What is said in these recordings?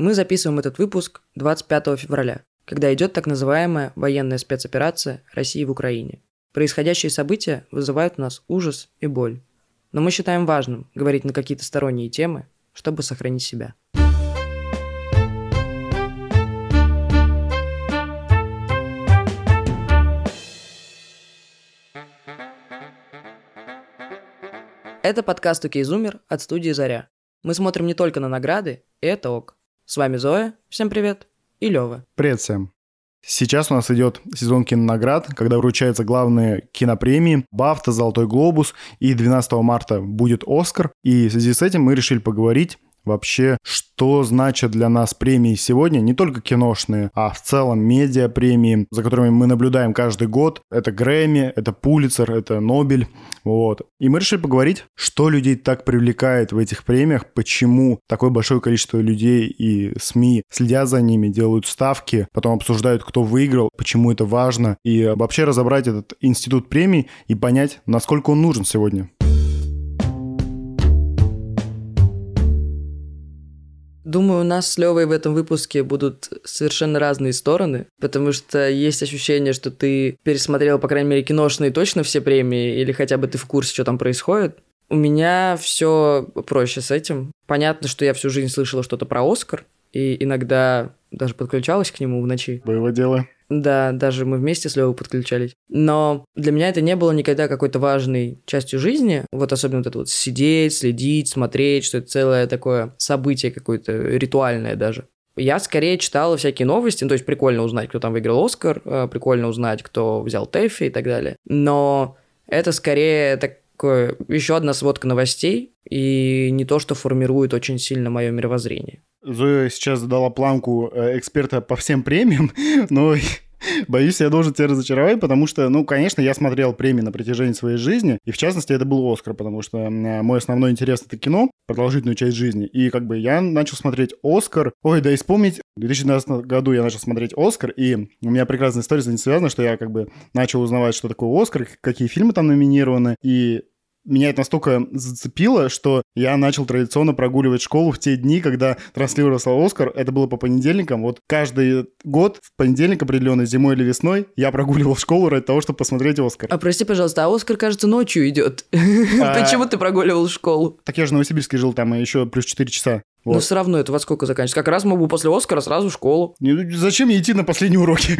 Мы записываем этот выпуск 25 февраля, когда идет так называемая военная спецоперация России в Украине. Происходящие события вызывают у нас ужас и боль. Но мы считаем важным говорить на какие-то сторонние темы, чтобы сохранить себя. Это подкаст «Окей, Зумер» от студии «Заря». Мы смотрим не только на награды, и это ок. С вами Зоя, всем привет, и Лёва. Привет всем. Сейчас у нас идет сезон кинонаград, когда вручаются главные кинопремии «Бафта», «Золотой глобус», и 12 марта будет «Оскар». И в связи с этим мы решили поговорить вообще, что значит для нас премии сегодня, не только киношные, а в целом медиа премии, за которыми мы наблюдаем каждый год. Это Грэмми, это Пулицер, это Нобель. Вот. И мы решили поговорить, что людей так привлекает в этих премиях, почему такое большое количество людей и СМИ следят за ними, делают ставки, потом обсуждают, кто выиграл, почему это важно, и вообще разобрать этот институт премий и понять, насколько он нужен сегодня. Думаю, у нас с Левой в этом выпуске будут совершенно разные стороны, потому что есть ощущение, что ты пересмотрел, по крайней мере, киношные точно все премии, или хотя бы ты в курсе, что там происходит. У меня все проще с этим. Понятно, что я всю жизнь слышала что-то про Оскар, и иногда даже подключалась к нему в ночи. Было дело. Да, даже мы вместе с Левой подключались. Но для меня это не было никогда какой-то важной частью жизни. Вот особенно вот это вот сидеть, следить, смотреть, что это целое такое событие какое-то ритуальное даже. Я скорее читала всякие новости, ну, то есть прикольно узнать, кто там выиграл Оскар, э, прикольно узнать, кто взял Тэффи и так далее. Но это скорее такое еще одна сводка новостей, и не то, что формирует очень сильно мое мировоззрение. Зоя сейчас задала планку э, эксперта по всем премиям, но Боюсь, я должен тебя разочаровать, потому что, ну, конечно, я смотрел премии на протяжении своей жизни, и в частности это был «Оскар», потому что мой основной интерес — это кино, продолжительную часть жизни, и как бы я начал смотреть «Оскар», ой, да и вспомнить, в 2012 году я начал смотреть «Оскар», и у меня прекрасная история с этим связана, что я как бы начал узнавать, что такое «Оскар», какие фильмы там номинированы, и меня это настолько зацепило, что я начал традиционно прогуливать школу в те дни, когда транслировался Оскар. Это было по понедельникам. Вот каждый год в понедельник определенный, зимой или весной, я прогуливал школу ради того, чтобы посмотреть Оскар. А прости, пожалуйста, а Оскар, кажется, ночью идет. А, Почему ты прогуливал школу? Так я же в Новосибирске жил там еще плюс 4 часа. Вот. Но все равно это во сколько заканчивается? Как раз бы после Оскара сразу в школу. Не, зачем мне идти на последние уроки?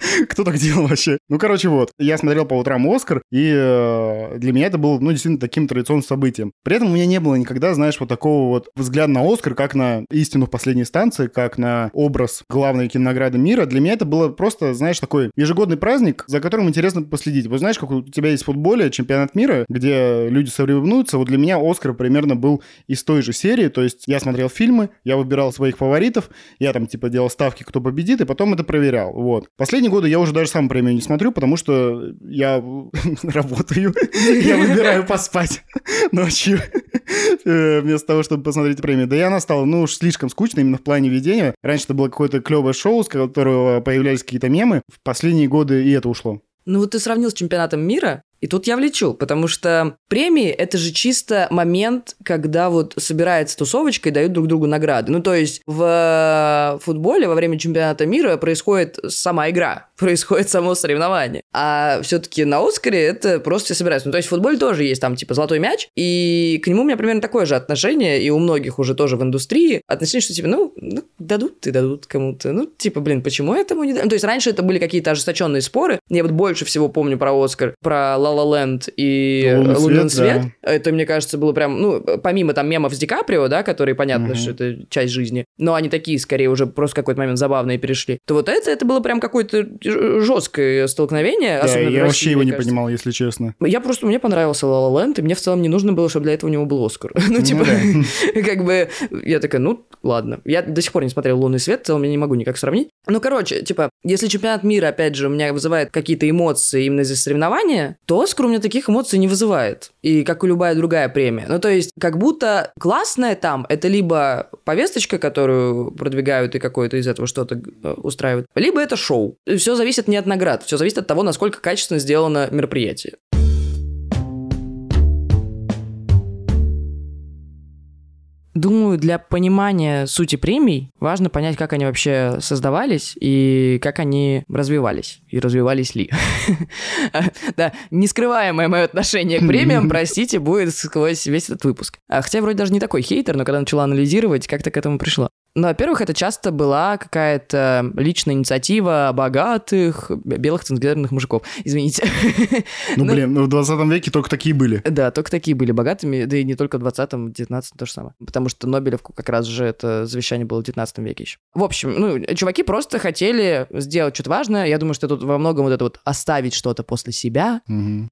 Кто так делал вообще? Ну, короче, вот. Я смотрел по утрам Оскар, и э, для меня это было, ну, действительно таким традиционным событием. При этом у меня не было никогда, знаешь, вот такого вот взгляда на Оскар, как на истину в последней станции, как на образ главной кинонаграды мира. Для меня это было просто, знаешь, такой ежегодный праздник, за которым интересно последить. Вот знаешь, как у тебя есть в футболе чемпионат мира, где люди соревнуются, вот для меня Оскар примерно был из той же серии, серии, то есть я смотрел фильмы, я выбирал своих фаворитов, я там типа делал ставки, кто победит, и потом это проверял, вот. Последние годы я уже даже сам премию не смотрю, потому что я работаю, я выбираю поспать ночью э, вместо того, чтобы посмотреть премию. Да и она стала, ну уж слишком скучной именно в плане ведения. Раньше это было какое-то клевое шоу, с которого появлялись какие-то мемы. В последние годы и это ушло. Ну вот ты сравнил с чемпионатом мира, и тут я влечу, потому что премии – это же чисто момент, когда вот собирается тусовочка и дают друг другу награды. Ну, то есть в футболе во время чемпионата мира происходит сама игра, происходит само соревнование. А все-таки на Оскаре это просто все собираются. Ну, то есть в футболе тоже есть там типа золотой мяч, и к нему у меня примерно такое же отношение, и у многих уже тоже в индустрии отношение, что типа, ну, ну дадут и дадут кому-то. Ну, типа, блин, почему этому не дадут? То есть раньше это были какие-то ожесточенные споры. Я вот больше всего помню про Оскар, про La La Land и Лунный, Лунный свет, свет. Да. Это, мне кажется, было прям, ну, помимо там мемов с Ди Каприо, да, которые понятно, угу. что это часть жизни, но они такие, скорее, уже просто какой-то момент забавные перешли, то вот это, это было прям какое-то жесткое столкновение. Да, я вообще его не кажется. понимал, если честно. Я просто, мне понравился La La Land, и мне в целом не нужно было, чтобы для этого у него был Оскар. ну, ну типа, как бы, я такая, ну, ладно. Я до сих пор не смотрел «Лунный свет», в целом я не могу никак сравнить. Ну, короче, типа, если чемпионат мира, опять же, у меня вызывает какие-то эмоции именно из-за соревнования, то Оскар у меня таких эмоций не вызывает. И как и любая другая премия. Ну, то есть, как будто классное там, это либо повесточка, которую продвигают и какое-то из этого что-то э, устраивают, либо это шоу. Все зависит не от наград, все зависит от того, насколько качественно сделано мероприятие. Думаю, для понимания сути премий важно понять, как они вообще создавались и как они развивались. И развивались ли. Да, нескрываемое мое отношение к премиям, простите, будет сквозь весь этот выпуск. А хотя вроде даже не такой хейтер, но когда начала анализировать, как-то к этому пришло. Ну, во-первых, это часто была какая-то личная инициатива богатых белых цисгендерных мужиков. Извините. Ну, блин, ну, в 20 веке только такие были. Да, только такие были богатыми, да и не только в 20-м, 19-м то же самое. Потому что Нобелевку как раз же это завещание было в 19 веке еще. В общем, ну, чуваки просто хотели сделать что-то важное. Я думаю, что тут во многом вот это вот оставить что-то после себя.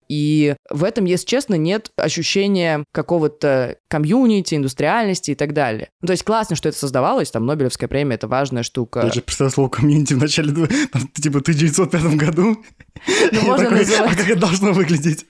И в этом, если честно, нет ощущения какого-то комьюнити, индустриальности и так далее. Ну, то есть классно, что это создавалось, там Нобелевская премия — это важная штука. Я же представил слово комьюнити в начале, там, типа, 1905 году. Ну, можно такой, называть. А как это должно выглядеть?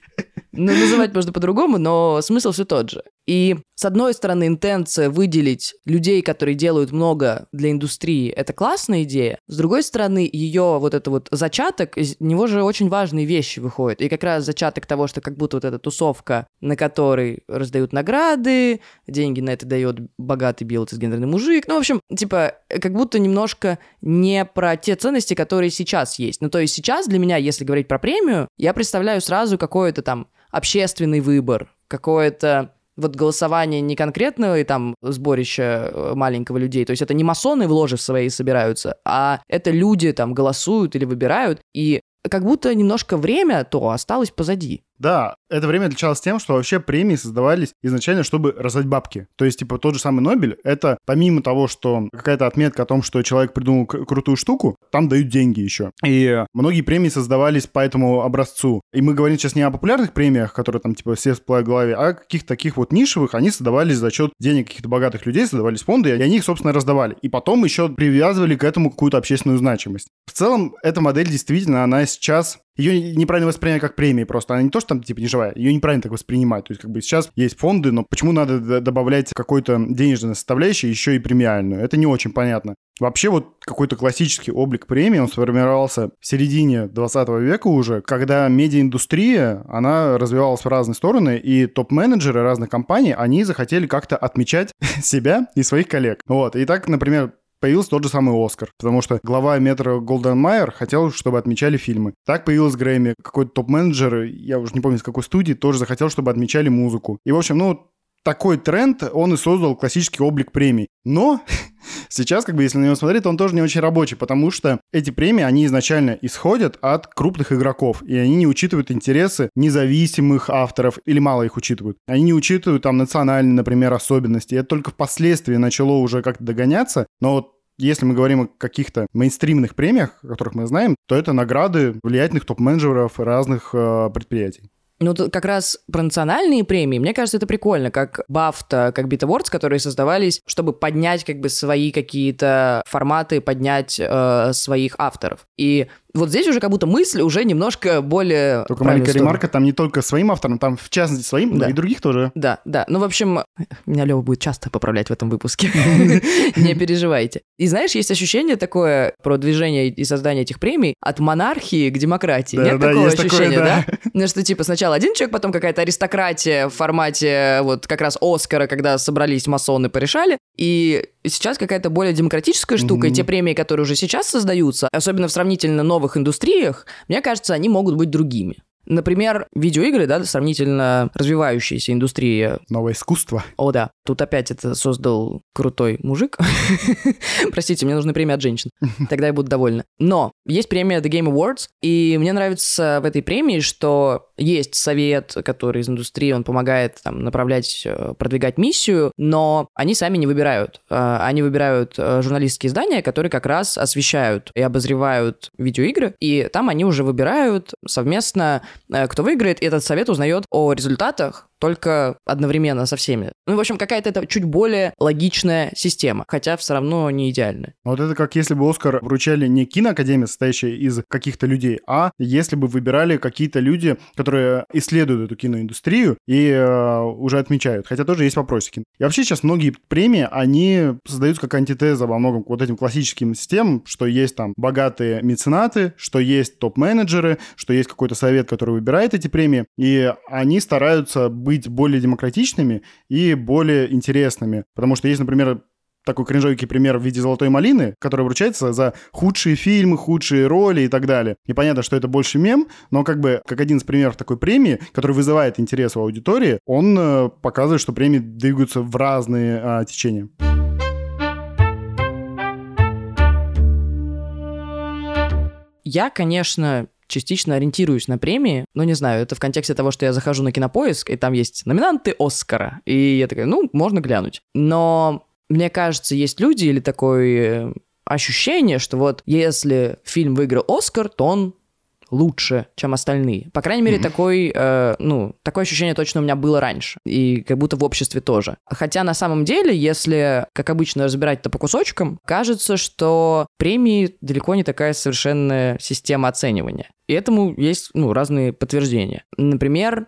Ну, называть можно по-другому, но смысл все тот же. И, с одной стороны, интенция выделить людей, которые делают много для индустрии, это классная идея. С другой стороны, ее вот это вот зачаток, из него же очень важные вещи выходят. И как раз зачаток того, что как будто вот эта тусовка, на которой раздают награды, деньги на это дает богатый белый цисгендерный мужик. Ну, в общем, типа, как будто немножко не про те ценности, которые сейчас есть. Ну, то есть сейчас для меня, если говорить про премию, я представляю сразу какое-то там общественный выбор, какое-то вот голосование не конкретного и там сборища э, маленького людей, то есть это не масоны в ложе своей собираются, а это люди там голосуют или выбирают, и как будто немножко время то осталось позади. Да, это время отличалось тем, что вообще премии создавались изначально, чтобы раздать бабки. То есть, типа, тот же самый Нобель, это помимо того, что какая-то отметка о том, что человек придумал крутую штуку, там дают деньги еще. И многие премии создавались по этому образцу. И мы говорим сейчас не о популярных премиях, которые там, типа, все всплывают в голове, а каких-то таких вот нишевых, они создавались за счет денег каких-то богатых людей, создавались фонды, и они их, собственно, раздавали. И потом еще привязывали к этому какую-то общественную значимость. В целом, эта модель действительно, она сейчас ее неправильно воспринимают как премии просто. Она не то, что там типа не живая, ее неправильно так воспринимают. То есть как бы сейчас есть фонды, но почему надо добавлять какой-то денежной составляющей еще и премиальную? Это не очень понятно. Вообще вот какой-то классический облик премии, он сформировался в середине 20 века уже, когда медиаиндустрия, она развивалась в разные стороны, и топ-менеджеры разных компаний, они захотели как-то отмечать себя и своих коллег. Вот, и так, например, появился тот же самый Оскар, потому что глава метро Голден Майер хотел, чтобы отмечали фильмы. Так появилась Грэмми. Какой-то топ-менеджер, я уже не помню, с какой студии, тоже захотел, чтобы отмечали музыку. И, в общем, ну, такой тренд, он и создал классический облик премий. Но сейчас, как бы, если на него смотреть, он тоже не очень рабочий, потому что эти премии, они изначально исходят от крупных игроков, и они не учитывают интересы независимых авторов, или мало их учитывают. Они не учитывают там национальные, например, особенности. Это только впоследствии начало уже как-то догоняться, но вот если мы говорим о каких-то мейнстримных премиях, о которых мы знаем, то это награды влиятельных топ-менеджеров разных э, предприятий. Ну, как раз про национальные премии, мне кажется, это прикольно, как BAFTA, как Beat Awards, которые создавались, чтобы поднять как бы свои какие-то форматы, поднять э, своих авторов. И вот здесь уже как будто мысль уже немножко более... Только маленькая сторону. ремарка, там не только своим авторам, там в частности своим, но Да. и других тоже. Да, да. Ну, в общем, меня Лева будет часто поправлять в этом выпуске. Не переживайте. И знаешь, есть ощущение такое про движение и создание этих премий от монархии к демократии. Нет такого ощущения, да. Ну, что типа сначала один человек, потом какая-то аристократия в формате вот как раз Оскара, когда собрались масоны, порешали. И сейчас какая-то более демократическая штука, и те премии, которые уже сейчас создаются, особенно в сравнительно новых индустриях, мне кажется, они могут быть другими. Например, видеоигры, да, сравнительно развивающаяся индустрия. Новое искусство. О, да, тут опять это создал крутой мужик. Простите, мне нужны премии от женщин. Тогда я буду довольна. Но есть премия The Game Awards, и мне нравится в этой премии, что есть совет, который из индустрии, он помогает там, направлять, э, продвигать миссию, но они сами не выбирают. Э, Они выбирают э, журналистские издания, которые как раз освещают и обозревают видеоигры, и там они уже выбирают совместно, кто выиграет, и этот совет узнает о результатах только одновременно со всеми. Ну, в общем, какая-то это чуть более логичная система, хотя все равно не идеальная. Вот это как если бы Оскар вручали не киноакадемия, состоящая из каких-то людей, а если бы выбирали какие-то люди, которые исследуют эту киноиндустрию и э, уже отмечают. Хотя тоже есть вопросики. И вообще сейчас многие премии, они создаются как антитеза во многом вот этим классическим системам, что есть там богатые меценаты, что есть топ-менеджеры, что есть какой-то совет, который выбирает эти премии, и они стараются быть более демократичными и более интересными. Потому что есть, например, такой кринжовенький пример в виде «Золотой малины», который вручается за худшие фильмы, худшие роли и так далее. И понятно, что это больше мем, но как бы как один из примеров такой премии, который вызывает интерес у аудитории, он э, показывает, что премии двигаются в разные э, течения. Я, конечно, частично ориентируюсь на премии, но не знаю, это в контексте того, что я захожу на кинопоиск, и там есть номинанты Оскара, и я такая, ну, можно глянуть. Но мне кажется, есть люди или такое ощущение, что вот если фильм выиграл Оскар, то он лучше, чем остальные. По крайней мере, mm-hmm. такой, э, ну, такое ощущение точно у меня было раньше. И как будто в обществе тоже. Хотя на самом деле, если, как обычно, разбирать это по кусочкам, кажется, что премии далеко не такая совершенная система оценивания. И этому есть, ну, разные подтверждения. Например,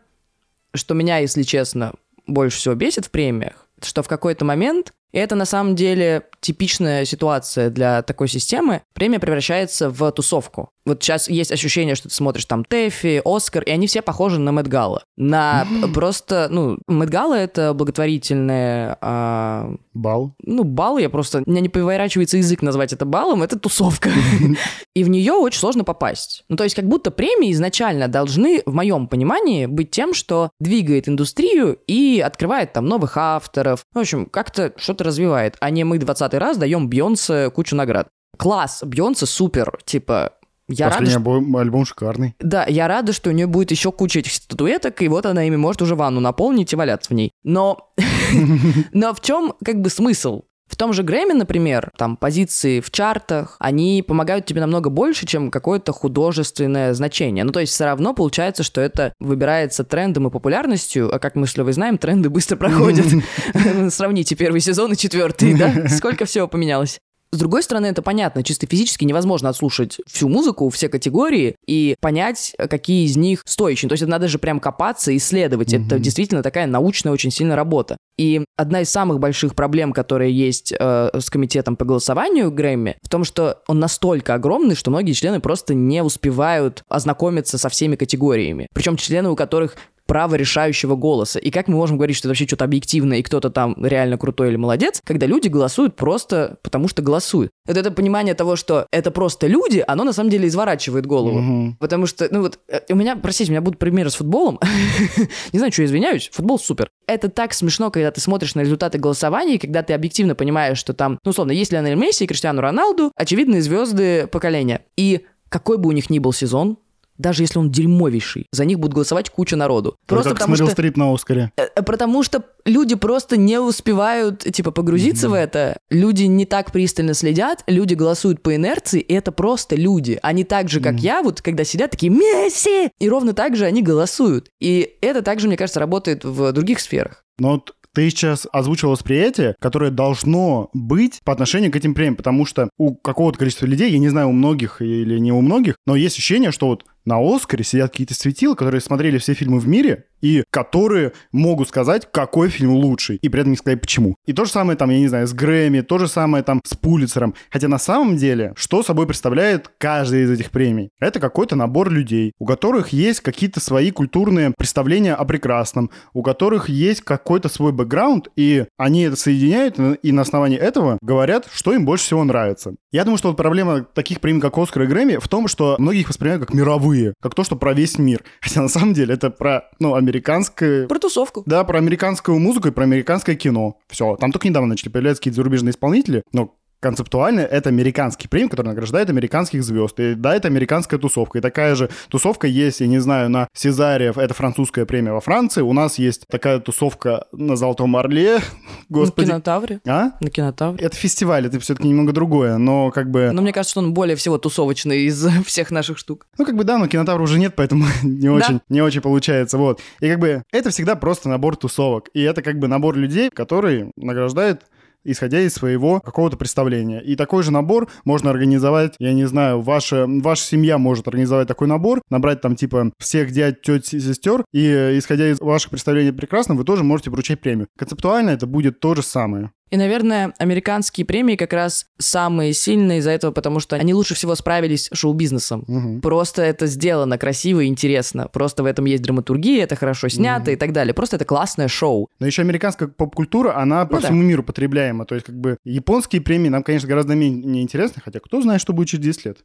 что меня, если честно, больше всего бесит в премиях, что в какой-то момент и это на самом деле типичная ситуация для такой системы. Премия превращается в тусовку. Вот сейчас есть ощущение, что ты смотришь там Тэффи, Оскар, и они все похожи на Мэтт Галла. На mm-hmm. просто, ну, Мэтт Галла — это благотворительная... А... Бал? Ну, бал, я просто... У меня не поворачивается язык назвать это балом, это тусовка. И в нее очень сложно попасть. Ну, то есть как будто премии изначально должны, в моем понимании, быть тем, что двигает индустрию и открывает там новых авторов. В общем, как-то что-то что развивает, а не мы 20 раз даем Бьонсе кучу наград. Класс, Бьонсе супер, типа, я Последний рада, альбом, альбом шикарный. Да, я рада, что у нее будет еще куча этих статуэток, и вот она ими может уже ванну наполнить и валяться в ней. Но, но в чем как бы смысл? В том же Грэмми, например, там позиции в чартах, они помогают тебе намного больше, чем какое-то художественное значение. Ну, то есть все равно получается, что это выбирается трендом и популярностью, а как мы с Левой знаем, тренды быстро проходят. Сравните первый сезон и четвертый, да? Сколько всего поменялось. С другой стороны, это понятно, чисто физически невозможно отслушать всю музыку, все категории и понять, какие из них стоящие. То есть это надо же прям копаться, исследовать. Mm-hmm. Это действительно такая научная очень сильная работа. И одна из самых больших проблем, которая есть э, с комитетом по голосованию Грэмми, в том, что он настолько огромный, что многие члены просто не успевают ознакомиться со всеми категориями. Причем члены, у которых право решающего голоса. И как мы можем говорить, что это вообще что-то объективное, и кто-то там реально крутой или молодец, когда люди голосуют просто потому, что голосуют. Вот это понимание того, что это просто люди, оно на самом деле изворачивает голову. Угу. Потому что, ну вот, э, у меня, простите, у меня будут примеры с футболом. Не знаю, что извиняюсь, футбол супер. Это так смешно, когда ты смотришь на результаты голосования, и когда ты объективно понимаешь, что там, ну, условно, есть Лионель Месси и Криштиану Роналду, очевидные звезды поколения. И какой бы у них ни был сезон, даже если он дерьмовейший, за них будут голосовать куча народу. Просто как потому что... стрип на Оскаре. Э, э, потому что люди просто не успевают, типа, погрузиться mm-hmm. в это. Люди не так пристально следят, люди голосуют по инерции, и это просто люди. Они так же, как mm-hmm. я, вот когда сидят, такие «Месси!» И ровно так же они голосуют. И это также, мне кажется, работает в других сферах. Но вот ты сейчас озвучил восприятие, которое должно быть по отношению к этим премиям, потому что у какого-то количества людей, я не знаю, у многих или не у многих, но есть ощущение, что вот на Оскаре сидят какие-то светила, которые смотрели все фильмы в мире, и которые могут сказать, какой фильм лучший, и при этом не сказать почему. И то же самое там, я не знаю, с Грэмми, то же самое там с Пулицером. Хотя на самом деле, что собой представляет каждая из этих премий? Это какой-то набор людей, у которых есть какие-то свои культурные представления о прекрасном, у которых есть какой-то свой бэкграунд, и они это соединяют, и на основании этого говорят, что им больше всего нравится. Я думаю, что вот проблема таких премий, как Оскар и Грэмми, в том, что многие их воспринимают как мировые как то, что про весь мир. Хотя на самом деле это про, ну, американское... Про тусовку. Да, про американскую музыку и про американское кино. Все. Там только недавно начали появляться какие-то зарубежные исполнители, но концептуально это американский премия, который награждает американских звезд. И да, это американская тусовка. И такая же тусовка есть, я не знаю, на Сезаре, это французская премия во Франции. У нас есть такая тусовка на Золотом Орле. Господи. На кинотавре. А? На кинотавре. Это фестиваль, это все-таки немного другое, но как бы... Но мне кажется, что он более всего тусовочный из всех наших штук. Ну, как бы да, но кинотавра уже нет, поэтому не очень, да? не очень получается. Вот. И как бы это всегда просто набор тусовок. И это как бы набор людей, который награждает исходя из своего какого-то представления. И такой же набор можно организовать, я не знаю, ваша, ваша семья может организовать такой набор, набрать там типа всех дядь, теть, сестер, и исходя из ваших представлений прекрасно, вы тоже можете вручать премию. Концептуально это будет то же самое. И, наверное, американские премии как раз самые сильные из-за этого, потому что они лучше всего справились с шоу-бизнесом. Мгм. Просто это сделано красиво и интересно. Просто в этом есть драматургия, это хорошо снято и так далее. Просто это классное шоу. Но еще американская поп-культура, она по Ну да. всему миру потребляема. То есть, как бы, японские премии нам, конечно, гораздо менее интересны, хотя кто знает, что будет через 10 лет.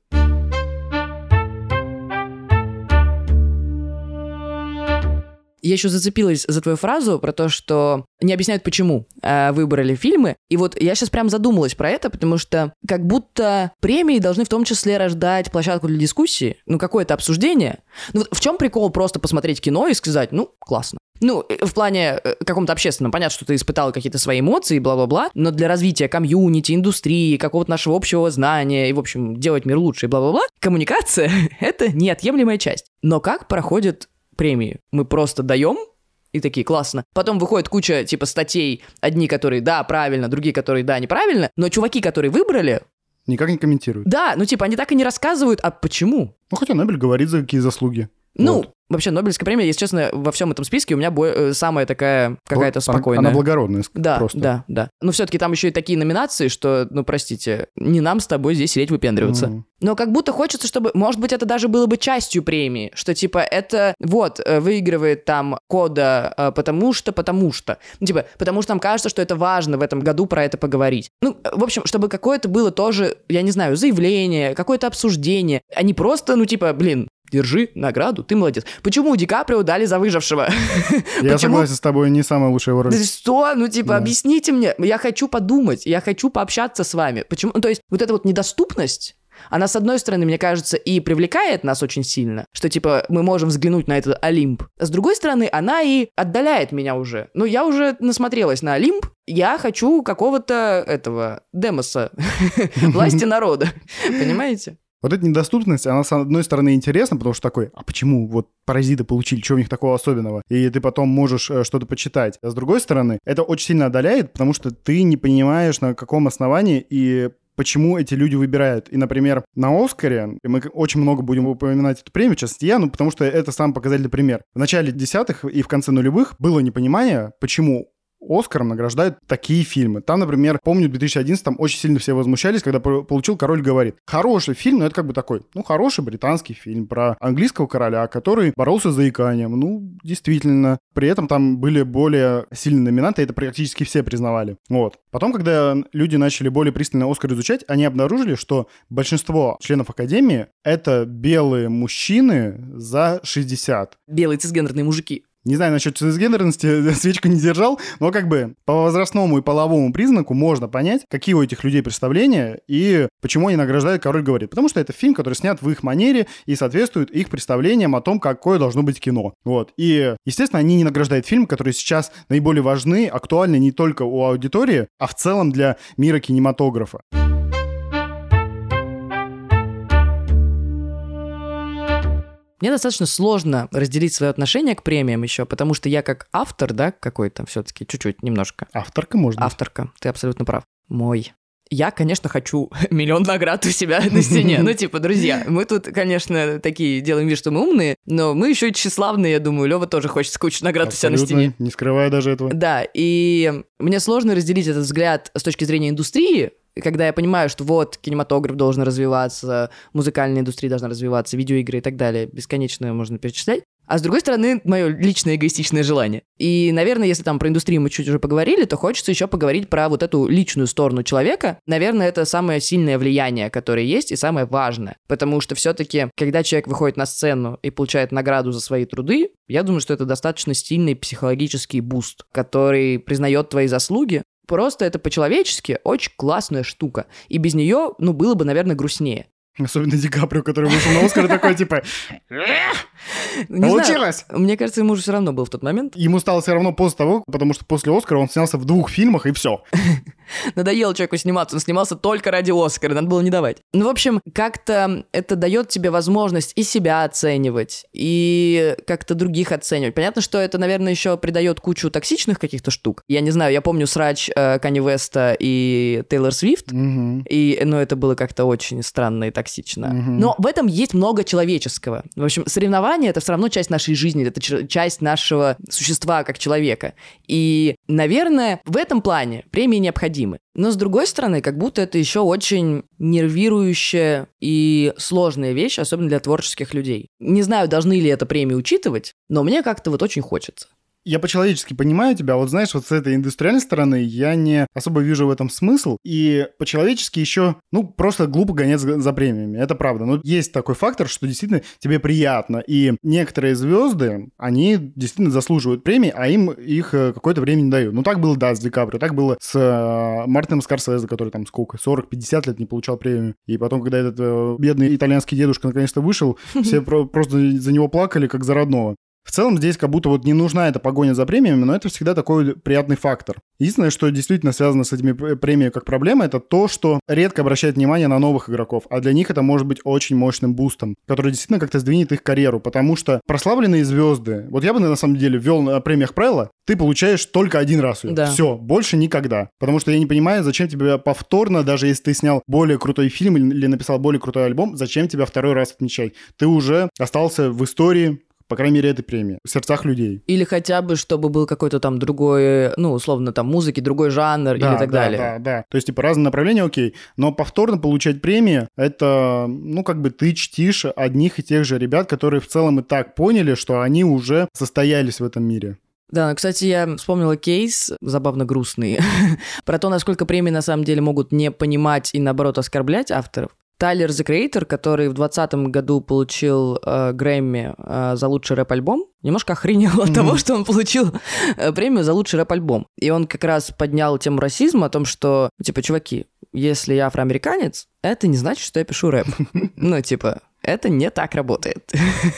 Я еще зацепилась за твою фразу про то, что не объясняют, почему э, выбрали фильмы. И вот я сейчас прям задумалась про это, потому что как будто премии должны в том числе рождать площадку для дискуссии, ну, какое-то обсуждение. Ну, вот в чем прикол просто посмотреть кино и сказать, ну, классно. Ну, э, в плане э, каком-то общественном. Понятно, что ты испытал какие-то свои эмоции, бла-бла-бла, но для развития комьюнити, индустрии, какого-то нашего общего знания и, в общем, делать мир лучше и бла-бла-бла, коммуникация — это неотъемлемая часть. Но как проходит премии? Мы просто даем и такие, классно. Потом выходит куча, типа, статей, одни, которые да, правильно, другие, которые да, неправильно, но чуваки, которые выбрали, Никак не комментируют. да, ну, типа, они так и не рассказывают, а почему? Ну, хотя Нобель говорит, за какие заслуги. Ну, Вот. Вообще, Нобелевская премия, если честно, во всем этом списке у меня бо- э, самая такая какая-то спокойная. Она благородная Да, просто. да, да. Но все-таки там еще и такие номинации, что, ну, простите, не нам с тобой здесь сидеть выпендриваться. Мгм. Но как будто хочется, чтобы, может быть, это даже было бы частью премии, что типа это вот э, выигрывает там кода, э, потому что, потому что, ну, типа, потому что нам кажется, что это важно в этом году про это поговорить. Ну, в общем, чтобы какое-то было тоже, я не знаю, заявление, какое-то обсуждение, а не просто, ну, типа, блин. Держи награду, ты молодец. Почему Ди Каприо дали за выжившего? Я Почему? согласен с тобой, не самая лучшая его роль. Что? Ну, типа, Да. объясните мне. Я хочу подумать, я хочу пообщаться с вами. Почему? Ну, то есть, вот эта вот недоступность, она, с одной стороны, мне кажется, и привлекает нас очень сильно, что, типа, мы можем взглянуть на этот Олимп. С другой стороны, она и отдаляет меня уже. Ну, я уже насмотрелась на Олимп, я хочу какого-то этого демоса, власти народа. Понимаете? Вот эта недоступность, она с одной стороны интересна, потому что такой, а почему вот паразиты получили, что у них такого особенного? И ты потом можешь э, что-то почитать. А с другой стороны, это очень сильно отдаляет, потому что ты не понимаешь, на каком основании и почему эти люди выбирают. И, например, на Оскаре, мы очень много будем упоминать эту премию, в я, ну, потому что это самый показательный пример. В начале десятых и в конце нулевых было непонимание, почему Оскаром награждают такие фильмы. Там, например, помню, в 2011 очень сильно все возмущались, когда по- получил «Король говорит». Хороший фильм, но это как бы такой, ну, хороший британский фильм про английского короля, который боролся с заиканием. Ну, действительно. При этом там были более сильные номинанты, это практически все признавали. Вот. Потом, когда люди начали более пристально Оскар изучать, они обнаружили, что большинство членов Академии — это белые мужчины за 60. Белые цисгендерные мужики. Не знаю насчет цисгендерности, свечку не держал, но как бы по возрастному и половому признаку можно понять, какие у этих людей представления и почему они награждают «Король говорит». Потому что это фильм, который снят в их манере и соответствует их представлениям о том, какое должно быть кино. Вот. И, естественно, они не награждают фильмы, которые сейчас наиболее важны, актуальны не только у аудитории, а в целом для мира кинематографа. Мне достаточно сложно разделить свое отношение к премиям еще, потому что я как автор, да, какой-то все-таки, чуть-чуть, немножко. Авторка можно. Авторка, ты абсолютно прав. Мой. Я, конечно, хочу миллион наград у себя на стене. Ну, типа, друзья, мы тут, конечно, такие делаем вид, что мы умные, но мы еще и тщеславные, я думаю. Лева тоже хочет кучу наград у себя на Абсолютно, стене. не скрывая даже этого. Да, и мне сложно разделить этот взгляд с точки зрения индустрии, когда я понимаю, что вот кинематограф должен развиваться, музыкальная индустрия должна развиваться, видеоигры и так далее, бесконечно можно перечислять. А с другой стороны, мое личное эгоистичное желание. И, наверное, если там про индустрию мы чуть уже поговорили, то хочется еще поговорить про вот эту личную сторону человека. Наверное, это самое сильное влияние, которое есть, и самое важное. Потому что все-таки, когда человек выходит на сцену и получает награду за свои труды, я думаю, что это достаточно сильный психологический буст, который признает твои заслуги, Просто это по-человечески очень классная штука. И без нее, ну, было бы, наверное, грустнее. Особенно Ди Каприо, который вышел на Оскар, такой типа... Не знаю, Получилось! мне кажется, ему уже все равно был в тот момент. Ему стало все равно после того, потому что после Оскара он снялся в двух фильмах, и все. Надоело человеку сниматься, он снимался только ради Оскара, надо было не давать. Ну, в общем, как-то это дает тебе возможность и себя оценивать, и как-то других оценивать. Понятно, что это, наверное, еще придает кучу токсичных каких-то штук. Я не знаю, я помню срач э, Канье Уэста и Тейлор Свифт, и, ну, это было как-то очень странно и токсично. Мгм. Но в этом есть много человеческого. В общем, соревнования — это все равно часть нашей жизни, это ч- часть нашего существа как человека. И, наверное, в этом плане премии необходимы. Необходимы. Но с другой стороны, как будто это еще очень нервирующая и сложная вещь, особенно для творческих людей. Не знаю, должны ли это премии учитывать, но мне как-то вот очень хочется я по-человечески понимаю тебя, вот знаешь, вот с этой индустриальной стороны я не особо вижу в этом смысл, и по-человечески еще, ну, просто глупо гонять за, за премиями, это правда. Но есть такой фактор, что действительно тебе приятно, и некоторые звезды, они действительно заслуживают премии, а им их э, какое-то время не дают. Ну, так было, да, с Ди Каприо, так было с э, Мартином Скорсезе, который там сколько, 40-50 лет не получал премию, и потом, когда этот э, бедный итальянский дедушка наконец-то вышел, все просто за него плакали, как за родного. В целом здесь как будто вот не нужна эта погоня за премиями, но это всегда такой приятный фактор. Единственное, что действительно связано с этими премиями как проблема, это то, что редко обращает внимание на новых игроков, а для них это может быть очень мощным бустом, который действительно как-то сдвинет их карьеру, потому что прославленные звезды, вот я бы на самом деле ввел на премиях правила, ты получаешь только один раз ее. Да. Все, больше никогда. Потому что я не понимаю, зачем тебе повторно, даже если ты снял более крутой фильм или написал более крутой альбом, зачем тебя второй раз отмечать? Ты уже остался в истории по крайней мере, этой премии, в сердцах людей. Или хотя бы, чтобы был какой-то там другой, ну, условно, там, музыки, другой жанр да, или так да, далее. Да, да, То есть, типа, разные направления, окей. Но повторно получать премии, это, ну, как бы ты чтишь одних и тех же ребят, которые в целом и так поняли, что они уже состоялись в этом мире. Да, кстати, я вспомнила кейс, забавно грустный, про то, насколько премии на самом деле могут не понимать и, наоборот, оскорблять авторов. Тайлер The Creator, который в 2020 году получил э, Грэмми э, за лучший рэп-альбом, немножко охренел mm-hmm. от того, что он получил э, премию за лучший рэп-альбом. И он как раз поднял тему расизма о том, что, типа, чуваки, если я афроамериканец, это не значит, что я пишу рэп. Ну, типа, это не так работает.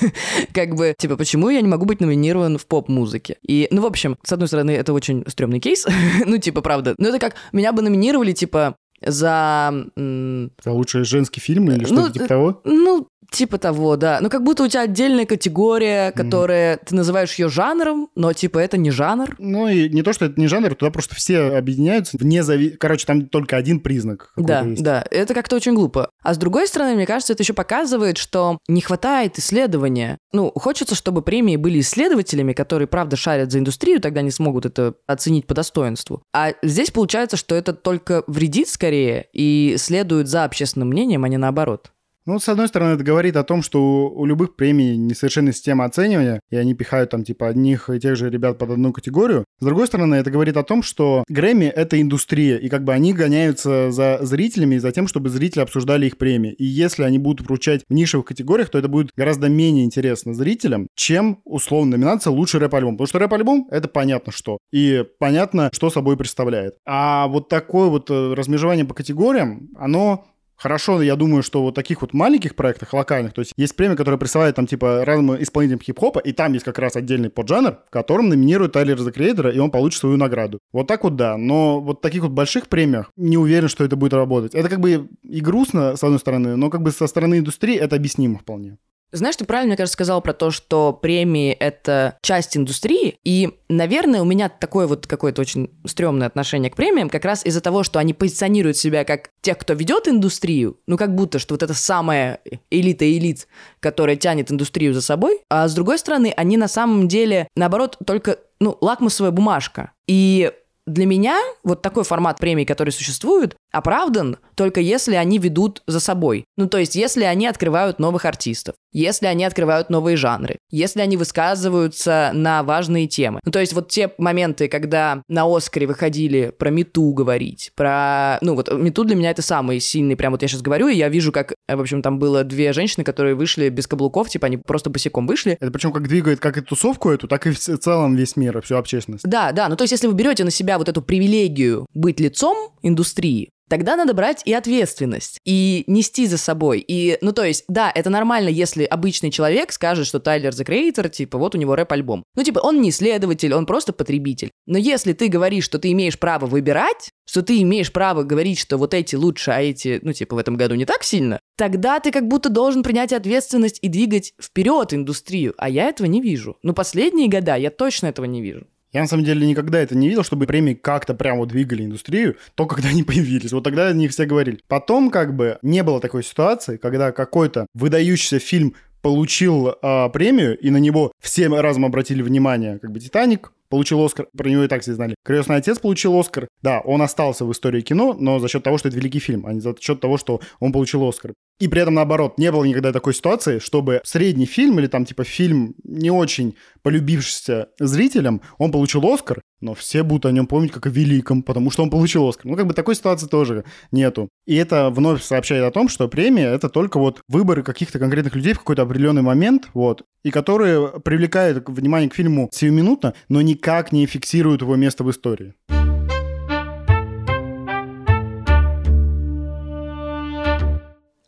как бы, типа, почему я не могу быть номинирован в поп-музыке? И, ну, в общем, с одной стороны, это очень стрёмный кейс. ну, типа, правда. Ну, это как, меня бы номинировали, типа, за... За лучший женский фильм или что-то ну, типа того? Ну, Типа того, да. Ну, как будто у тебя отдельная категория, которая mm. ты называешь ее жанром, но типа это не жанр. Ну, и не то, что это не жанр, туда просто все объединяются вне зави... Короче, там только один признак. Да, есть. да. Это как-то очень глупо. А с другой стороны, мне кажется, это еще показывает, что не хватает исследования. Ну, хочется, чтобы премии были исследователями, которые, правда, шарят за индустрию, тогда они смогут это оценить по достоинству. А здесь получается, что это только вредит скорее и следует за общественным мнением, а не наоборот. Ну, с одной стороны, это говорит о том, что у любых премий несовершенная система оценивания, и они пихают там типа одних и тех же ребят под одну категорию. С другой стороны, это говорит о том, что Грэмми — это индустрия, и как бы они гоняются за зрителями и за тем, чтобы зрители обсуждали их премии. И если они будут вручать в нишевых категориях, то это будет гораздо менее интересно зрителям, чем, условно, номинация «Лучший рэп-альбом». Потому что рэп-альбом — это понятно что. И понятно, что собой представляет. А вот такое вот э, размежевание по категориям, оно Хорошо, я думаю, что вот таких вот маленьких проектах, локальных, то есть есть премия, которая присылает там типа разным исполнителям хип-хопа, и там есть как раз отдельный поджанр, в котором номинируют Тайлер за Креатора, и он получит свою награду. Вот так вот да, но вот таких вот больших премиях не уверен, что это будет работать. Это как бы и грустно, с одной стороны, но как бы со стороны индустрии это объяснимо вполне. Знаешь, ты правильно, мне кажется, сказал про то, что премии — это часть индустрии, и, наверное, у меня такое вот какое-то очень стрёмное отношение к премиям как раз из-за того, что они позиционируют себя как тех, кто ведет индустрию, ну, как будто, что вот это самая элита элит, которая тянет индустрию за собой, а с другой стороны, они на самом деле, наоборот, только, ну, лакмусовая бумажка. И для меня вот такой формат премий, который существует, оправдан только если они ведут за собой. Ну, то есть, если они открывают новых артистов, если они открывают новые жанры, если они высказываются на важные темы. Ну, то есть, вот те моменты, когда на Оскаре выходили про Мету говорить, про... Ну, вот Мету для меня это самый сильный, прям вот я сейчас говорю, и я вижу, как, в общем, там было две женщины, которые вышли без каблуков, типа они просто босиком вышли. Это причем как двигает как и тусовку эту, так и в целом весь мир, всю общественность. Да, да, ну то есть, если вы берете на себя вот эту привилегию быть лицом индустрии, тогда надо брать и ответственность, и нести за собой. И, ну, то есть, да, это нормально, если обычный человек скажет, что Тайлер the Creator, типа, вот у него рэп-альбом. Ну, типа, он не исследователь, он просто потребитель. Но если ты говоришь, что ты имеешь право выбирать, что ты имеешь право говорить, что вот эти лучше, а эти, ну, типа, в этом году не так сильно, тогда ты как будто должен принять ответственность и двигать вперед индустрию. А я этого не вижу. Ну, последние года я точно этого не вижу. Я на самом деле никогда это не видел, чтобы премии как-то прямо двигали индустрию, то когда они появились. Вот тогда они все говорили. Потом как бы не было такой ситуации, когда какой-то выдающийся фильм получил э, премию, и на него все разом обратили внимание. Как бы «Титаник», получил Оскар, про него и так все знали. «Крестный отец» получил Оскар. Да, он остался в истории кино, но за счет того, что это великий фильм, а не за счет того, что он получил Оскар. И при этом, наоборот, не было никогда такой ситуации, чтобы средний фильм или там типа фильм не очень полюбившийся зрителям, он получил Оскар, но все будут о нем помнить как о великом, потому что он получил Оскар. Ну, как бы такой ситуации тоже нету. И это вновь сообщает о том, что премия — это только вот выборы каких-то конкретных людей в какой-то определенный момент, вот, и которые привлекают внимание к фильму сиюминутно, но никак не фиксируют его место в истории.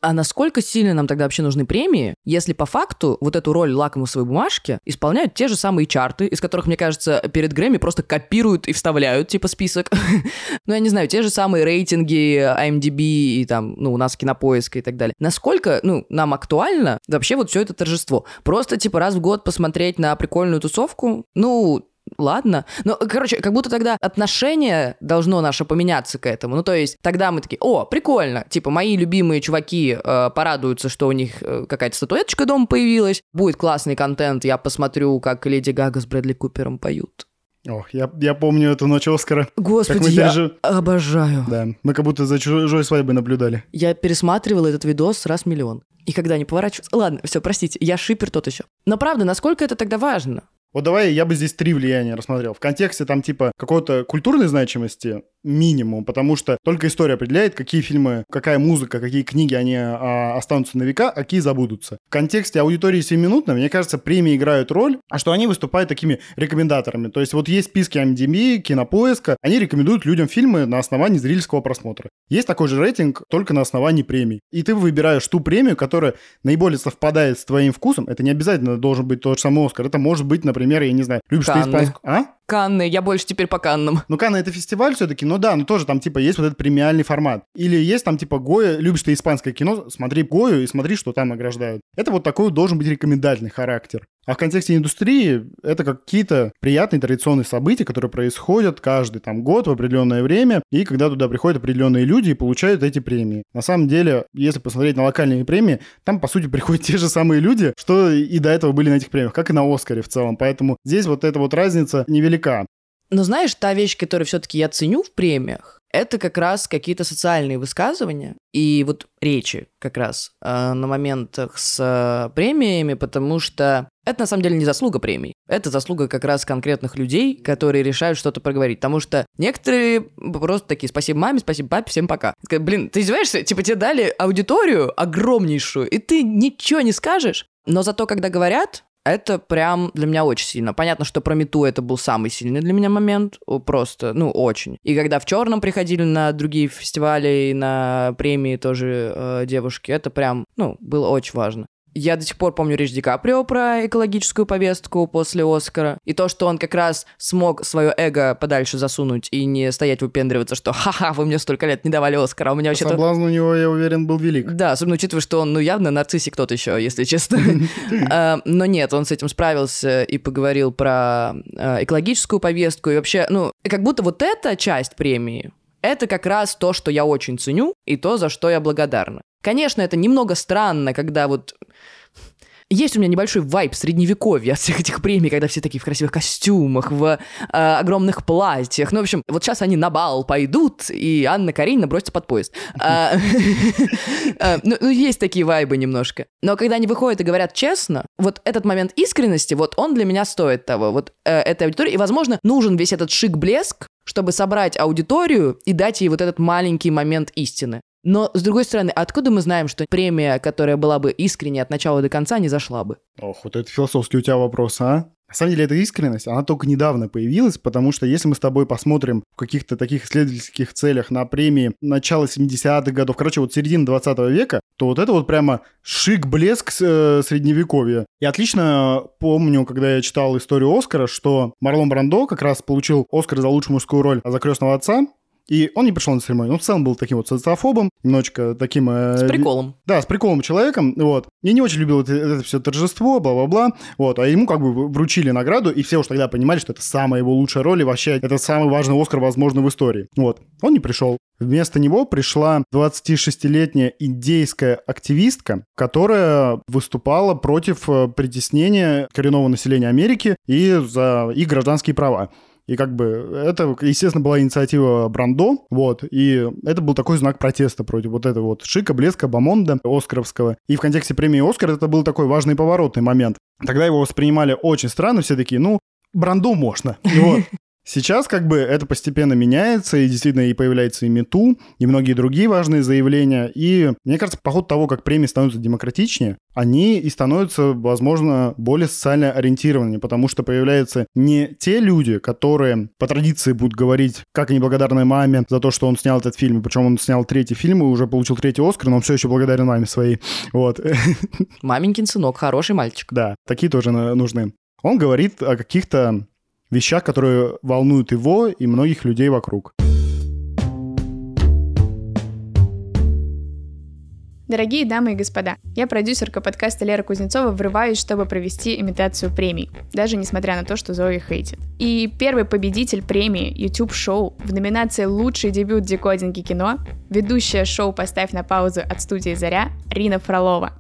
А насколько сильно нам тогда вообще нужны премии, если по факту вот эту роль лакмусовой бумажки исполняют те же самые чарты, из которых, мне кажется, перед Грэмми просто копируют и вставляют, типа, список. ну, я не знаю, те же самые рейтинги IMDb и там, ну, у нас кинопоиска и так далее. Насколько, ну, нам актуально вообще вот все это торжество? Просто, типа, раз в год посмотреть на прикольную тусовку, ну, ладно. Ну, короче, как будто тогда отношение должно наше поменяться к этому. Ну, то есть, тогда мы такие, о, прикольно. Типа, мои любимые чуваки э, порадуются, что у них э, какая-то статуэточка дома появилась. Будет классный контент, я посмотрю, как Леди Гага с Брэдли Купером поют. Ох, я, я помню эту ночь Оскара. Господи, я переж... обожаю. Да, мы как будто за чужой свадьбой наблюдали. Я пересматривала этот видос раз миллион. И когда не поворачивался... Ладно, все, простите, я шипер тот еще. Но правда, насколько это тогда важно? Вот давай я бы здесь три влияния рассмотрел. В контексте там типа какой-то культурной значимости минимум, потому что только история определяет, какие фильмы, какая музыка, какие книги, они а, останутся на века, а какие забудутся. В контексте аудитории 7 минутной, мне кажется, премии играют роль, а что они выступают такими рекомендаторами. То есть вот есть списки MDB, Кинопоиска, они рекомендуют людям фильмы на основании зрительского просмотра. Есть такой же рейтинг только на основании премий. И ты выбираешь ту премию, которая наиболее совпадает с твоим вкусом. Это не обязательно должен быть тот же самый Оскар. Это может быть, например, я не знаю, любишь Канны. ты испанскую... А? Канны, я больше теперь по Каннам. Ну, Канны это фестиваль все-таки, ну да, ну тоже там типа есть вот этот премиальный формат. Или есть там типа Гоя, любишь ты испанское кино, смотри Гою и смотри, что там награждают. Это вот такой должен быть рекомендательный характер. А в контексте индустрии это какие-то приятные традиционные события, которые происходят каждый там год в определенное время, и когда туда приходят определенные люди и получают эти премии. На самом деле, если посмотреть на локальные премии, там, по сути, приходят те же самые люди, что и до этого были на этих премиях, как и на Оскаре в целом. Поэтому здесь вот эта вот разница невелика. Но знаешь, та вещь, которую все-таки я ценю в премиях, это как раз какие-то социальные высказывания и вот речи как раз э, на моментах с э, премиями, потому что это на самом деле не заслуга премий. Это заслуга как раз конкретных людей, которые решают что-то проговорить. Потому что некоторые просто такие, спасибо маме, спасибо папе, всем пока. Блин, ты издеваешься? Типа тебе дали аудиторию огромнейшую, и ты ничего не скажешь? Но зато, когда говорят, это прям для меня очень сильно. Понятно, что про мету это был самый сильный для меня момент. Просто, ну, очень. И когда в черном приходили на другие фестивали и на премии тоже э, девушки, это прям, ну, было очень важно. Я до сих пор помню речь Ди Каприо про экологическую повестку после Оскара. И то, что он как раз смог свое эго подальше засунуть и не стоять выпендриваться, что «Ха-ха, вы мне столько лет не давали Оскара, а у меня вообще-то...» Соблазн у него, я уверен, был велик. Да, особенно учитывая, что он, ну, явно нарциссик тот еще, если честно. А, но нет, он с этим справился и поговорил про а, экологическую повестку. И вообще, ну, как будто вот эта часть премии, это как раз то, что я очень ценю, и то, за что я благодарна. Конечно, это немного странно, когда вот есть у меня небольшой вайп средневековья от всех этих премий, когда все такие в красивых костюмах, в э, огромных платьях. Ну, в общем, вот сейчас они на бал пойдут, и Анна Каренина бросится под поезд. А, э, ну, ну, есть такие вайбы немножко. Но когда они выходят и говорят честно, вот этот момент искренности, вот он для меня стоит того, вот э, этой аудитории. И, возможно, нужен весь этот шик-блеск, чтобы собрать аудиторию и дать ей вот этот маленький момент истины. Но, с другой стороны, откуда мы знаем, что премия, которая была бы искренне от начала до конца, не зашла бы? Ох, вот это философский у тебя вопрос, а? На самом деле, эта искренность, она только недавно появилась, потому что если мы с тобой посмотрим в каких-то таких исследовательских целях на премии начала 70-х годов, короче, вот середины 20 века, то вот это вот прямо шик-блеск э, средневековья. Я отлично помню, когда я читал историю Оскара, что Марлон Брандо как раз получил Оскар за лучшую мужскую роль за крестного отца, И он не пришел на церемонию. Он в целом был таким вот социофобом, немножечко таким... Э, с приколом. Да, с приколом человеком, вот. Я не очень любил это, это все торжество, бла-бла-бла, вот. А ему как бы вручили награду, и все уж тогда понимали, что это самая его лучшая роль, и вообще это самый важный Оскар, возможно, в истории. Вот. Он не пришел. Вместо него пришла 26-летняя индейская активистка, которая выступала против э, притеснения коренного населения Америки и за их гражданские права. И как бы это, естественно, была инициатива Брандо, вот, и это был такой знак протеста против вот этого вот шика, блеска, бомонда оскаровского. И в контексте премии «Оскар» это был такой важный поворотный момент. Тогда его воспринимали очень странно, все такие, ну, Брандо можно. Вот. Сейчас как бы это постепенно меняется, и действительно и появляется и МИТУ, и многие другие важные заявления. И мне кажется, по ходу того, как премии становятся демократичнее, они и становятся, возможно, более социально ориентированными, потому что появляются не те люди, которые по традиции будут говорить, как они благодарны маме за то, что он снял этот фильм, причем он снял третий фильм и уже получил третий Оскар, но он все еще благодарен маме своей. Вот. Маменькин сынок, хороший мальчик. Да, такие тоже нужны. Он говорит о каких-то вещах, которые волнуют его и многих людей вокруг. Дорогие дамы и господа, я продюсерка подкаста Лера Кузнецова врываюсь, чтобы провести имитацию премий, даже несмотря на то, что Зои хейтит. И первый победитель премии YouTube шоу в номинации «Лучший дебют декодинги кино» ведущая шоу «Поставь на паузу» от студии «Заря» Рина Фролова.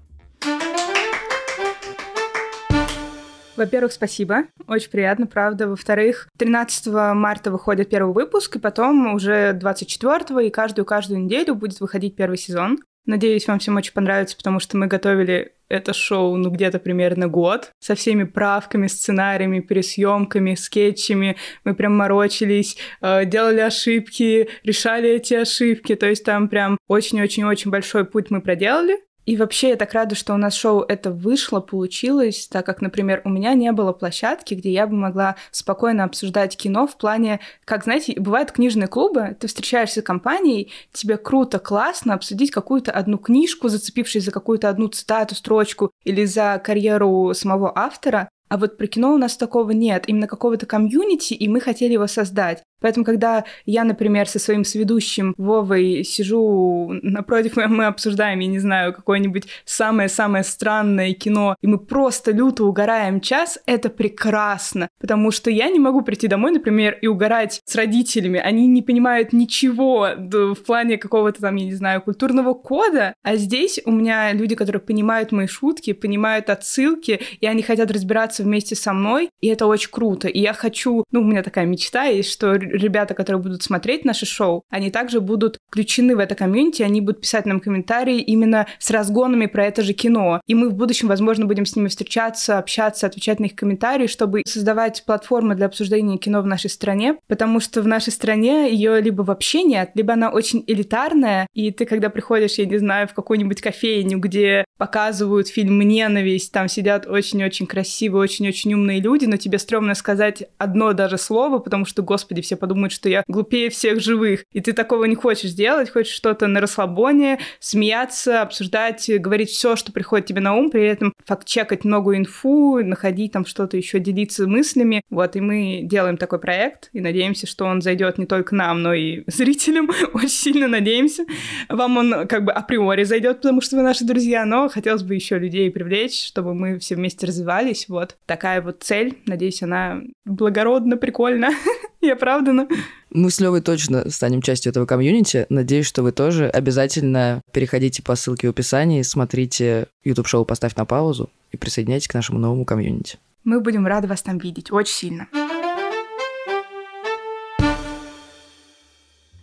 Во-первых, спасибо. Очень приятно, правда. Во-вторых, 13 марта выходит первый выпуск, и потом уже 24 и каждую-каждую неделю будет выходить первый сезон. Надеюсь, вам всем очень понравится, потому что мы готовили это шоу, ну, где-то примерно год, со всеми правками, сценариями, пересъемками, скетчами. Мы прям морочились, э, делали ошибки, решали эти ошибки. То есть там прям очень-очень-очень большой путь мы проделали. И вообще я так рада, что у нас шоу это вышло, получилось, так как, например, у меня не было площадки, где я бы могла спокойно обсуждать кино в плане, как, знаете, бывают книжные клубы, ты встречаешься с компанией, тебе круто, классно обсудить какую-то одну книжку, зацепившись за какую-то одну цитату, строчку или за карьеру самого автора, а вот про кино у нас такого нет, именно какого-то комьюнити, и мы хотели его создать. Поэтому, когда я, например, со своим сведущим Вовой сижу напротив, мы обсуждаем, я не знаю, какое-нибудь самое-самое странное кино, и мы просто люто угораем час, это прекрасно. Потому что я не могу прийти домой, например, и угорать с родителями. Они не понимают ничего в плане какого-то там, я не знаю, культурного кода. А здесь у меня люди, которые понимают мои шутки, понимают отсылки, и они хотят разбираться вместе со мной, и это очень круто. И я хочу, ну, у меня такая мечта есть, что ребята, которые будут смотреть наше шоу, они также будут включены в это комьюнити, они будут писать нам комментарии именно с разгонами про это же кино. И мы в будущем, возможно, будем с ними встречаться, общаться, отвечать на их комментарии, чтобы создавать платформы для обсуждения кино в нашей стране, потому что в нашей стране ее либо вообще нет, либо она очень элитарная, и ты, когда приходишь, я не знаю, в какую-нибудь кофейню, где показывают фильм «Ненависть», там сидят очень-очень красивые, очень-очень умные люди, но тебе стрёмно сказать одно даже слово, потому что, господи, все подумают, что я глупее всех живых. И ты такого не хочешь делать, хочешь что-то на расслабоне, смеяться, обсуждать, говорить все, что приходит тебе на ум, при этом факт-чекать много инфу, находить там что-то еще, делиться мыслями. Вот, и мы делаем такой проект, и надеемся, что он зайдет не только нам, но и зрителям. Очень сильно надеемся. Вам он как бы априори зайдет, потому что вы наши друзья, но хотелось бы еще людей привлечь, чтобы мы все вместе развивались. Вот такая вот цель. Надеюсь, она благородно, прикольно и оправдана. Мы с Левой точно станем частью этого комьюнити. Надеюсь, что вы тоже обязательно переходите по ссылке в описании, смотрите YouTube-шоу «Поставь на паузу» и присоединяйтесь к нашему новому комьюнити. Мы будем рады вас там видеть очень сильно.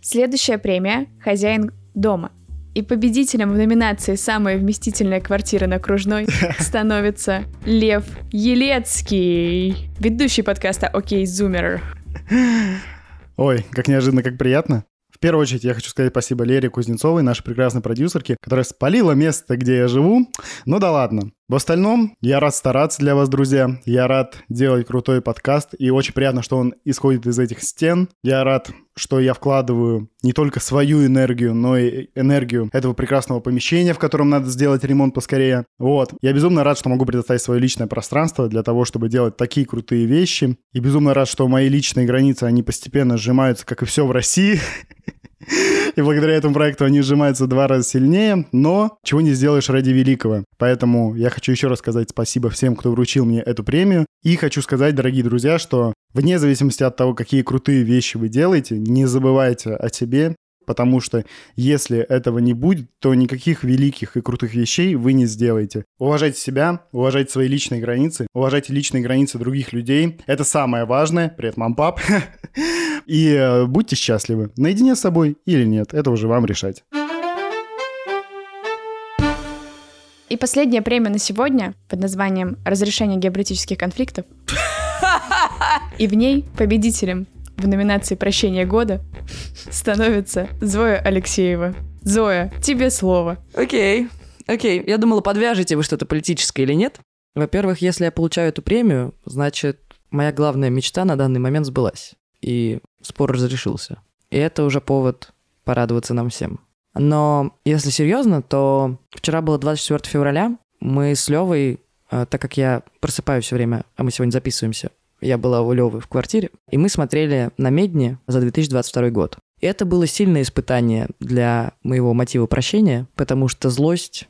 Следующая премия «Хозяин дома». И победителем в номинации «Самая вместительная квартира на Кружной» становится Лев Елецкий, ведущий подкаста «Окей, Зумер». Ой, как неожиданно, как приятно. В первую очередь я хочу сказать спасибо Лере Кузнецовой, нашей прекрасной продюсерке, которая спалила место, где я живу. Ну да ладно. В остальном, я рад стараться для вас, друзья. Я рад делать крутой подкаст. И очень приятно, что он исходит из этих стен. Я рад, что я вкладываю не только свою энергию, но и энергию этого прекрасного помещения, в котором надо сделать ремонт поскорее. Вот. Я безумно рад, что могу предоставить свое личное пространство для того, чтобы делать такие крутые вещи. И безумно рад, что мои личные границы, они постепенно сжимаются, как и все в России. И благодаря этому проекту они сжимаются два раза сильнее, но чего не сделаешь ради великого. Поэтому я хочу еще раз сказать спасибо всем, кто вручил мне эту премию. И хочу сказать, дорогие друзья, что вне зависимости от того, какие крутые вещи вы делаете, не забывайте о себе, потому что если этого не будет, то никаких великих и крутых вещей вы не сделаете. Уважайте себя, уважайте свои личные границы, уважайте личные границы других людей. Это самое важное. Привет, мам, пап. И э, будьте счастливы. Наедине с собой или нет, это уже вам решать. И последняя премия на сегодня под названием «Разрешение геополитических конфликтов». И в ней победителем в номинации «Прощение года» становится Зоя Алексеева. Зоя, тебе слово. Окей, окей. Я думала, подвяжете вы что-то политическое или нет. Во-первых, если я получаю эту премию, значит, моя главная мечта на данный момент сбылась. И спор разрешился. И это уже повод порадоваться нам всем. Но если серьезно, то вчера было 24 февраля. Мы с Левой, э, так как я просыпаюсь все время, а мы сегодня записываемся, я была у Левы в квартире, и мы смотрели на Медне за 2022 год. И это было сильное испытание для моего мотива прощения, потому что злость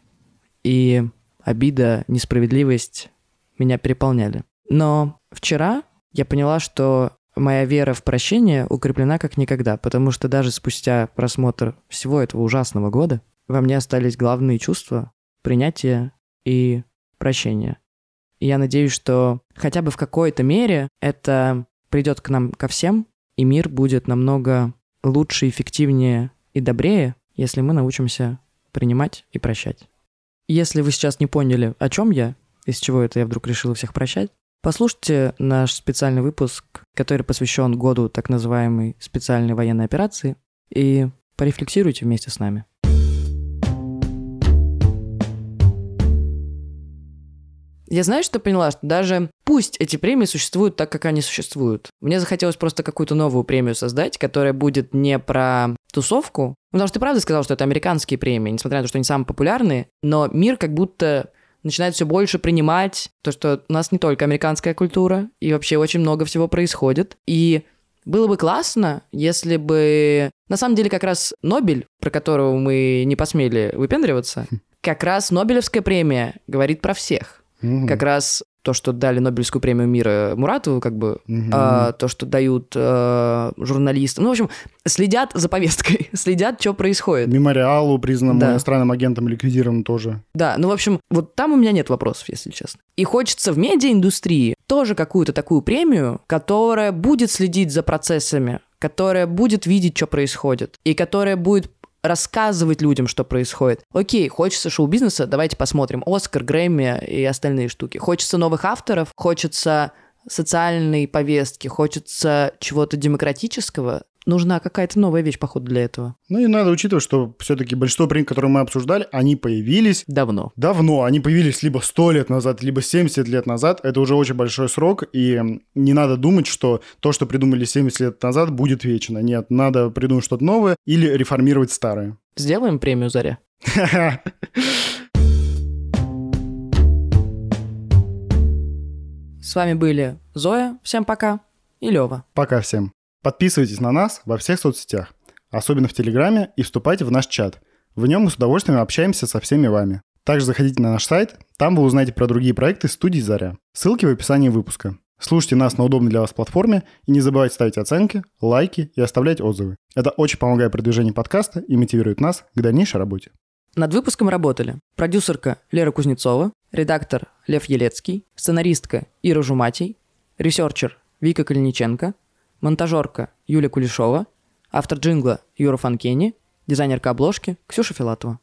и обида, несправедливость меня переполняли. Но вчера я поняла, что моя вера в прощение укреплена как никогда, потому что даже спустя просмотр всего этого ужасного года во мне остались главные чувства принятия и прощения. И я надеюсь, что хотя бы в какой-то мере это придет к нам ко всем, и мир будет намного лучше, эффективнее и добрее, если мы научимся принимать и прощать. Если вы сейчас не поняли, о чем я, из чего это я вдруг решила всех прощать, послушайте наш специальный выпуск, который посвящен году так называемой специальной военной операции, и порефлексируйте вместе с нами. Я знаю, что поняла, что даже пусть эти премии существуют так, как они существуют. Мне захотелось просто какую-то новую премию создать, которая будет не про тусовку. Потому что ты правда сказал, что это американские премии, несмотря на то, что они самые популярные, но мир как будто начинает все больше принимать то, что у нас не только американская культура, и вообще очень много всего происходит. И было бы классно, если бы... На самом деле, как раз Нобель, про которого мы не посмели выпендриваться, как раз Нобелевская премия говорит про всех. Как раз то, что дали Нобелевскую премию мира Муратову, как бы, угу. а, то, что дают а, журналистам. Ну, в общем, следят за повесткой, следят, что происходит. Мемориалу признанному да. иностранным агентом ликвидирован тоже. Да, ну, в общем, вот там у меня нет вопросов, если честно. И хочется в медиаиндустрии тоже какую-то такую премию, которая будет следить за процессами, которая будет видеть, что происходит, и которая будет рассказывать людям, что происходит. Окей, хочется шоу-бизнеса, давайте посмотрим. Оскар, Грэмми и остальные штуки. Хочется новых авторов, хочется социальной повестки, хочется чего-то демократического, нужна какая-то новая вещь, походу, для этого. Ну и надо учитывать, что все-таки большинство премий, которые мы обсуждали, они появились... Давно. Давно. Они появились либо 100 лет назад, либо 70 лет назад. Это уже очень большой срок, и не надо думать, что то, что придумали 70 лет назад, будет вечно. Нет, надо придумать что-то новое или реформировать старое. Сделаем премию «Заря». С вами были Зоя, всем пока, и Лева. Пока всем. Подписывайтесь на нас во всех соцсетях, особенно в Телеграме, и вступайте в наш чат. В нем мы с удовольствием общаемся со всеми вами. Также заходите на наш сайт, там вы узнаете про другие проекты студии «Заря». Ссылки в описании выпуска. Слушайте нас на удобной для вас платформе и не забывайте ставить оценки, лайки и оставлять отзывы. Это очень помогает продвижению подкаста и мотивирует нас к дальнейшей работе. Над выпуском работали продюсерка Лера Кузнецова, редактор Лев Елецкий, сценаристка Ира Жуматий, ресерчер Вика Калиниченко – монтажерка Юлия Кулешова, автор джингла Юра Фанкени, дизайнерка обложки Ксюша Филатова.